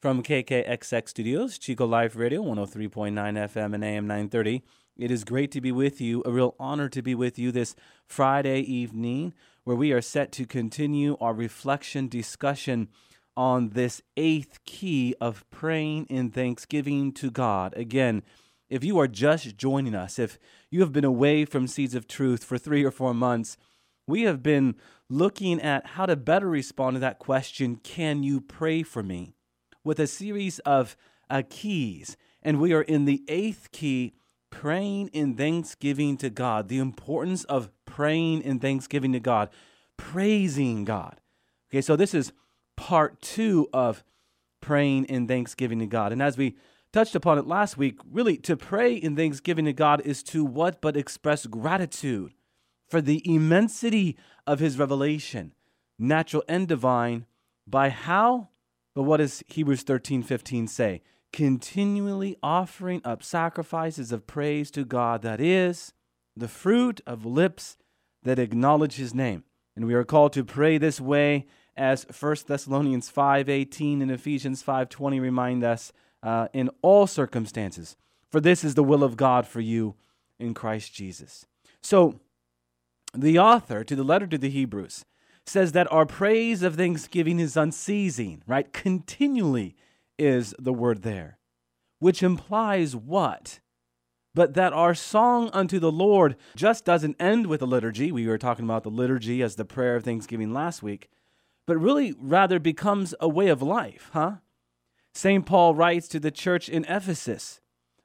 from KKXX Studios, Chico Life Radio, 103.9 FM and AM 930. It is great to be with you, a real honor to be with you this Friday evening, where we are set to continue our reflection discussion on this eighth key of praying in thanksgiving to God. Again, if you are just joining us, if you have been away from Seeds of Truth for three or four months, we have been looking at how to better respond to that question Can you pray for me? With a series of uh, keys. And we are in the eighth key, praying in thanksgiving to God. The importance of praying in thanksgiving to God, praising God. Okay, so this is part two of praying in thanksgiving to God. And as we touched upon it last week, really to pray in thanksgiving to God is to what but express gratitude for the immensity of his revelation, natural and divine, by how but what does Hebrews 13 15 say? Continually offering up sacrifices of praise to God, that is the fruit of lips that acknowledge his name. And we are called to pray this way as 1 Thessalonians 5:18 and Ephesians 5:20 remind us uh, in all circumstances. For this is the will of God for you in Christ Jesus. So, the author to the letter to the Hebrews says that our praise of thanksgiving is unceasing, right? Continually is the word there, which implies what? But that our song unto the Lord just doesn't end with a liturgy. We were talking about the liturgy as the prayer of thanksgiving last week, but really rather becomes a way of life, huh? St. Paul writes to the church in Ephesus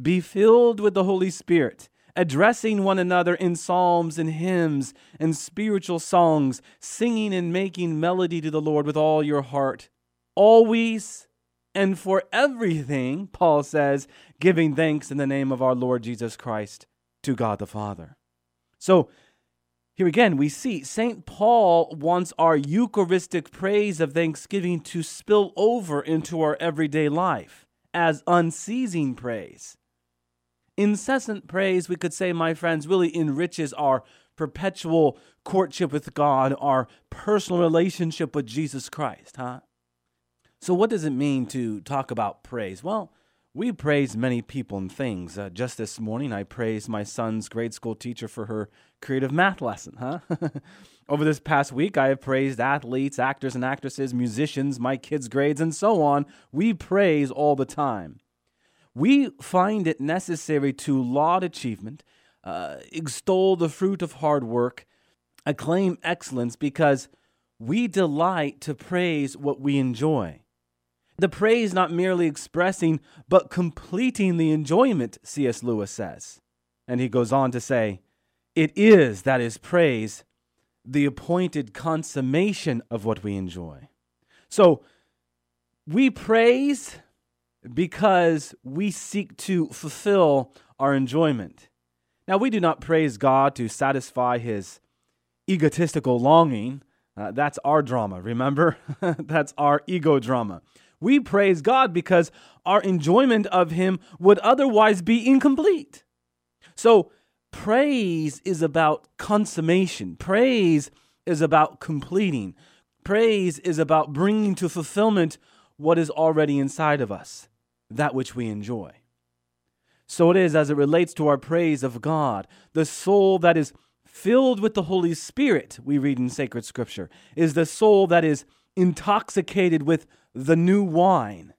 Be filled with the Holy Spirit addressing one another in psalms and hymns and spiritual songs, singing and making melody to the Lord with all your heart. Always and for everything, Paul says, giving thanks in the name of our Lord Jesus Christ to God the Father. So, here again, we see St. Paul wants our Eucharistic praise of thanksgiving to spill over into our everyday life as unceasing praise. Incessant praise, we could say, my friends, really enriches our perpetual courtship with God, our personal relationship with Jesus Christ, huh? So, what does it mean to talk about praise? Well, we praise many people and things. Uh, just this morning, I praised my son's grade school teacher for her creative math lesson, huh? Over this past week, I have praised athletes, actors and actresses, musicians, my kids' grades, and so on. We praise all the time we find it necessary to laud achievement, uh, extol the fruit of hard work, acclaim excellence because we delight to praise what we enjoy. The praise not merely expressing, but completing the enjoyment, C.S. Lewis says. And he goes on to say, It is, that is, praise, the appointed consummation of what we enjoy. So we praise because we seek to fulfill our enjoyment. Now, we do not praise God to satisfy his egotistical longing. Uh, that's our drama, remember? that's our ego drama. We praise God because our enjoyment of him would otherwise be incomplete. So, praise is about consummation, praise is about completing, praise is about bringing to fulfillment what is already inside of us that which we enjoy. So it is as it relates to our praise of God. The soul that is filled with the Holy Spirit, we read in sacred scripture, is the soul that is intoxicated with the new wine,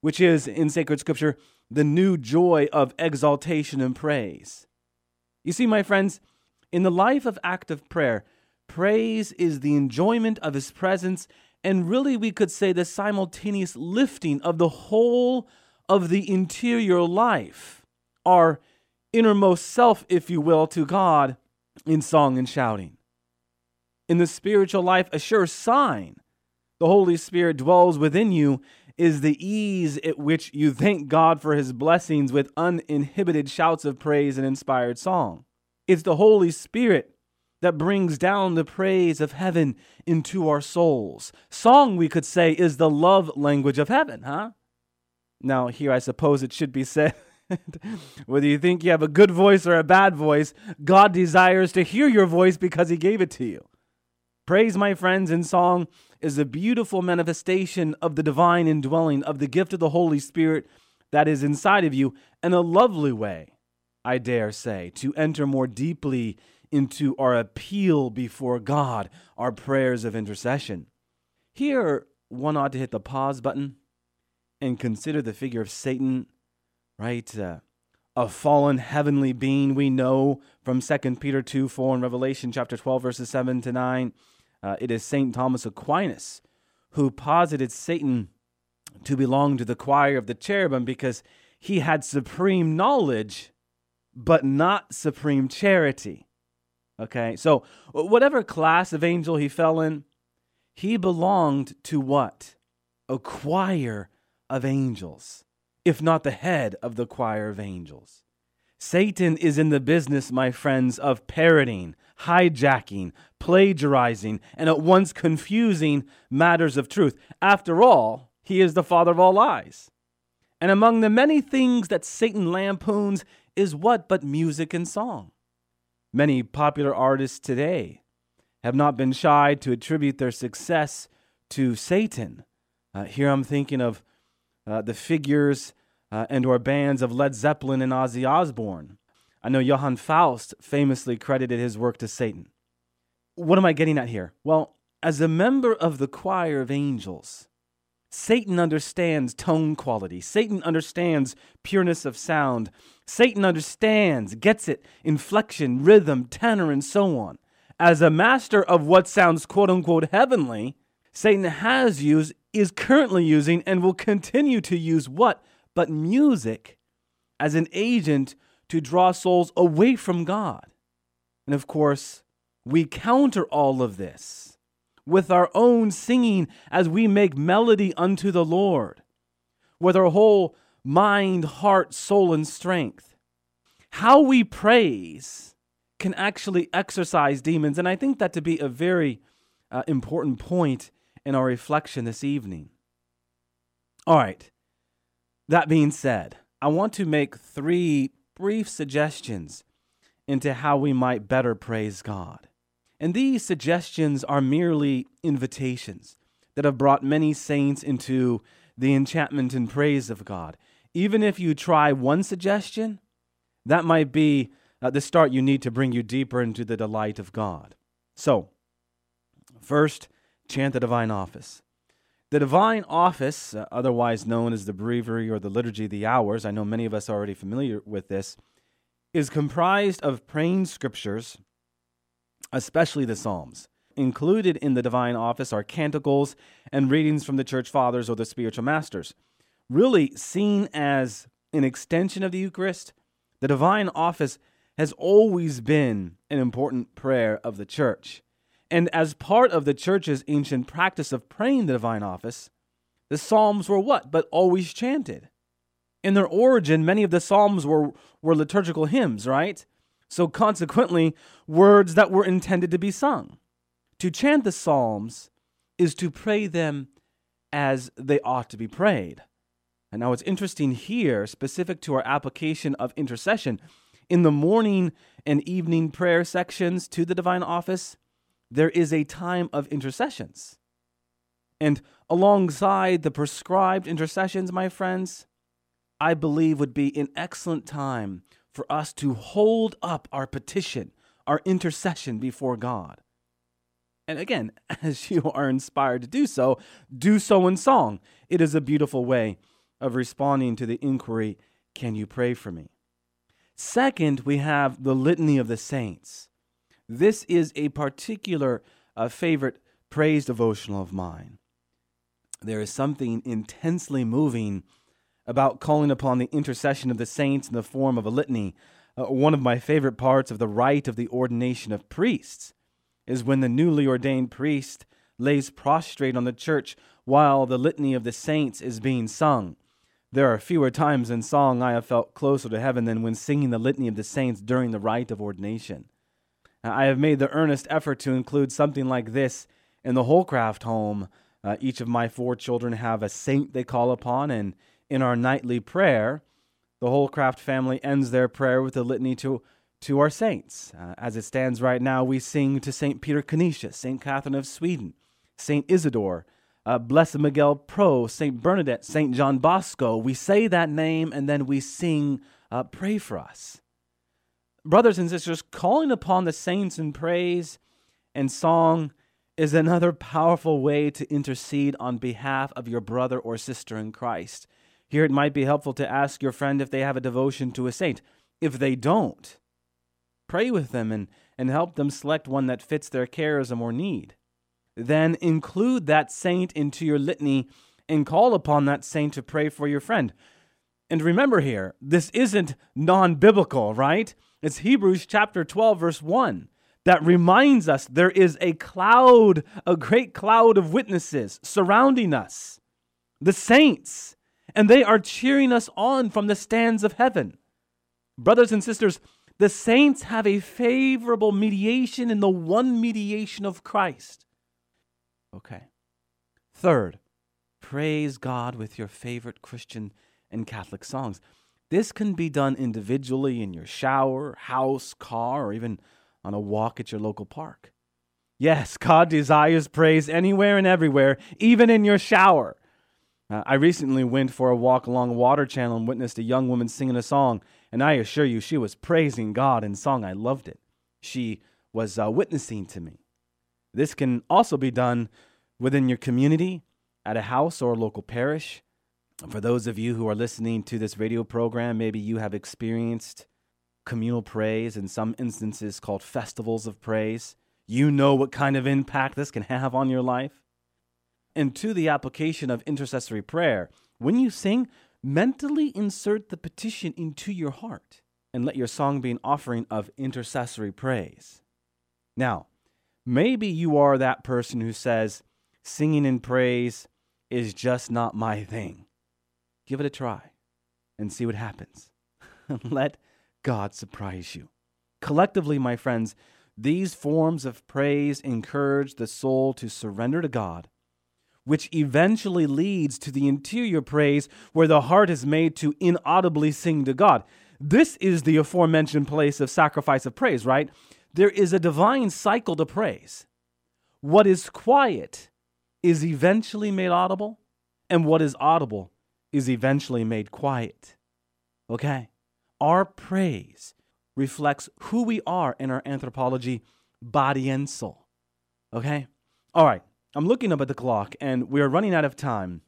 which is in sacred scripture the new joy of exaltation and praise. You see, my friends, in the life of active prayer, praise is the enjoyment of His presence and really we could say the simultaneous lifting of the whole of the interior life, our innermost self, if you will, to God in song and shouting. In the spiritual life, a sure sign the Holy Spirit dwells within you is the ease at which you thank God for his blessings with uninhibited shouts of praise and inspired song. It's the Holy Spirit that brings down the praise of heaven into our souls. Song, we could say, is the love language of heaven, huh? Now, here I suppose it should be said whether you think you have a good voice or a bad voice, God desires to hear your voice because He gave it to you. Praise, my friends, in song is a beautiful manifestation of the divine indwelling of the gift of the Holy Spirit that is inside of you, and a lovely way, I dare say, to enter more deeply into our appeal before God, our prayers of intercession. Here, one ought to hit the pause button and consider the figure of Satan, right? Uh, a fallen heavenly being we know from 2 Peter 2 4 and Revelation chapter 12, verses 7 to 9. Uh, it is St. Thomas Aquinas who posited Satan to belong to the choir of the cherubim because he had supreme knowledge, but not supreme charity. Okay, so whatever class of angel he fell in, he belonged to what? A choir of angels, if not the head of the choir of angels. Satan is in the business, my friends, of parroting, hijacking, plagiarizing, and at once confusing matters of truth. After all, he is the father of all lies. And among the many things that Satan lampoons is what but music and song? Many popular artists today have not been shy to attribute their success to Satan. Uh, here I'm thinking of uh, the figures uh, and or bands of Led Zeppelin and Ozzy Osbourne. I know Johann Faust famously credited his work to Satan. What am I getting at here? Well, as a member of the choir of angels, Satan understands tone quality. Satan understands pureness of sound. Satan understands, gets it, inflection, rhythm, tenor, and so on. As a master of what sounds quote unquote heavenly, Satan has used, is currently using, and will continue to use what? But music as an agent to draw souls away from God. And of course, we counter all of this with our own singing as we make melody unto the Lord, with our whole mind, heart, soul, and strength. How we praise can actually exorcise demons. And I think that to be a very uh, important point in our reflection this evening. All right. That being said, I want to make three brief suggestions into how we might better praise God. And these suggestions are merely invitations that have brought many saints into the enchantment and praise of God. Even if you try one suggestion, that might be uh, the start you need to bring you deeper into the delight of God. So, first, chant the divine office. The divine office, uh, otherwise known as the breviary or the liturgy of the hours, I know many of us are already familiar with this, is comprised of praying scriptures especially the Psalms. Included in the divine office are canticles and readings from the church fathers or the spiritual masters. Really seen as an extension of the Eucharist, the divine office has always been an important prayer of the church. And as part of the church's ancient practice of praying the divine office, the Psalms were what? But always chanted. In their origin, many of the Psalms were, were liturgical hymns, right? So, consequently, words that were intended to be sung. To chant the Psalms is to pray them as they ought to be prayed. And now it's interesting here, specific to our application of intercession, in the morning and evening prayer sections to the divine office, there is a time of intercessions. And alongside the prescribed intercessions, my friends, I believe would be an excellent time for us to hold up our petition, our intercession before God. And again, as you are inspired to do so, do so in song. It is a beautiful way of responding to the inquiry Can you pray for me? Second, we have the Litany of the Saints. This is a particular uh, favorite praise devotional of mine. There is something intensely moving about calling upon the intercession of the saints in the form of a litany. Uh, one of my favorite parts of the rite of the ordination of priests is when the newly ordained priest lays prostrate on the church while the litany of the saints is being sung. There are fewer times in song I have felt closer to heaven than when singing the litany of the saints during the rite of ordination. I have made the earnest effort to include something like this in the Hollcraft home. Uh, each of my four children have a saint they call upon, and in our nightly prayer, the Hollcraft family ends their prayer with a litany to, to our saints. Uh, as it stands right now, we sing to St. Peter Canisius, St. Catherine of Sweden, St. Isidore, uh, Blessed Miguel Pro, St. Bernadette, St. John Bosco. We say that name and then we sing, uh, Pray for us. Brothers and sisters, calling upon the saints in praise and song is another powerful way to intercede on behalf of your brother or sister in Christ. Here it might be helpful to ask your friend if they have a devotion to a saint. If they don't, pray with them and, and help them select one that fits their charism or need. Then include that saint into your litany and call upon that saint to pray for your friend. And remember here, this isn't non biblical, right? It's Hebrews chapter 12, verse 1 that reminds us there is a cloud, a great cloud of witnesses surrounding us, the saints, and they are cheering us on from the stands of heaven. Brothers and sisters, the saints have a favorable mediation in the one mediation of Christ. Okay. Third, praise God with your favorite Christian and Catholic songs. This can be done individually in your shower, house, car, or even on a walk at your local park. Yes, God desires praise anywhere and everywhere, even in your shower. Uh, I recently went for a walk along a water channel and witnessed a young woman singing a song, and I assure you, she was praising God in song. I loved it. She was uh, witnessing to me. This can also be done within your community, at a house or a local parish. For those of you who are listening to this radio program, maybe you have experienced communal praise, in some instances called festivals of praise. You know what kind of impact this can have on your life. And to the application of intercessory prayer, when you sing, mentally insert the petition into your heart and let your song be an offering of intercessory praise. Now, maybe you are that person who says, singing in praise is just not my thing. Give it a try and see what happens. Let God surprise you. Collectively, my friends, these forms of praise encourage the soul to surrender to God, which eventually leads to the interior praise where the heart is made to inaudibly sing to God. This is the aforementioned place of sacrifice of praise, right? There is a divine cycle to praise. What is quiet is eventually made audible, and what is audible is eventually made quiet. Okay? Our praise reflects who we are in our anthropology, body and soul. Okay? All right. I'm looking up at the clock and we're running out of time.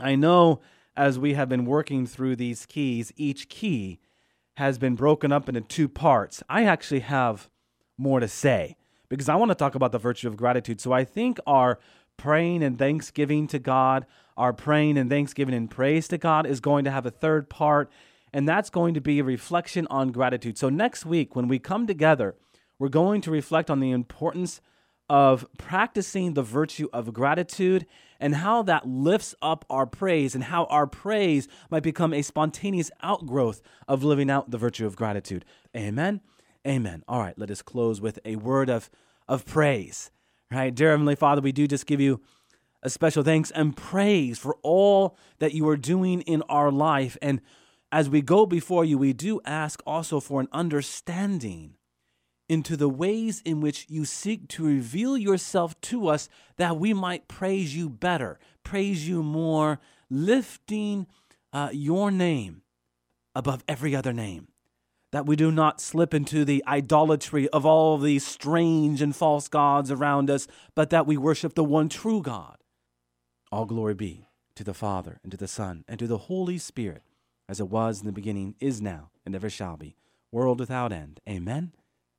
I know as we have been working through these keys, each key has been broken up into two parts. I actually have more to say because I want to talk about the virtue of gratitude. So I think our praying and thanksgiving to God, our praying and thanksgiving and praise to God is going to have a third part and that's going to be a reflection on gratitude. So, next week, when we come together, we're going to reflect on the importance of practicing the virtue of gratitude and how that lifts up our praise and how our praise might become a spontaneous outgrowth of living out the virtue of gratitude. Amen. Amen. All right, let us close with a word of, of praise. Right, dear Heavenly Father, we do just give you a special thanks and praise for all that you are doing in our life. And as we go before you, we do ask also for an understanding into the ways in which you seek to reveal yourself to us that we might praise you better, praise you more, lifting uh, your name above every other name. That we do not slip into the idolatry of all these strange and false gods around us, but that we worship the one true God. All glory be to the Father, and to the Son, and to the Holy Spirit as it was in the beginning, is now, and ever shall be, world without end. Amen.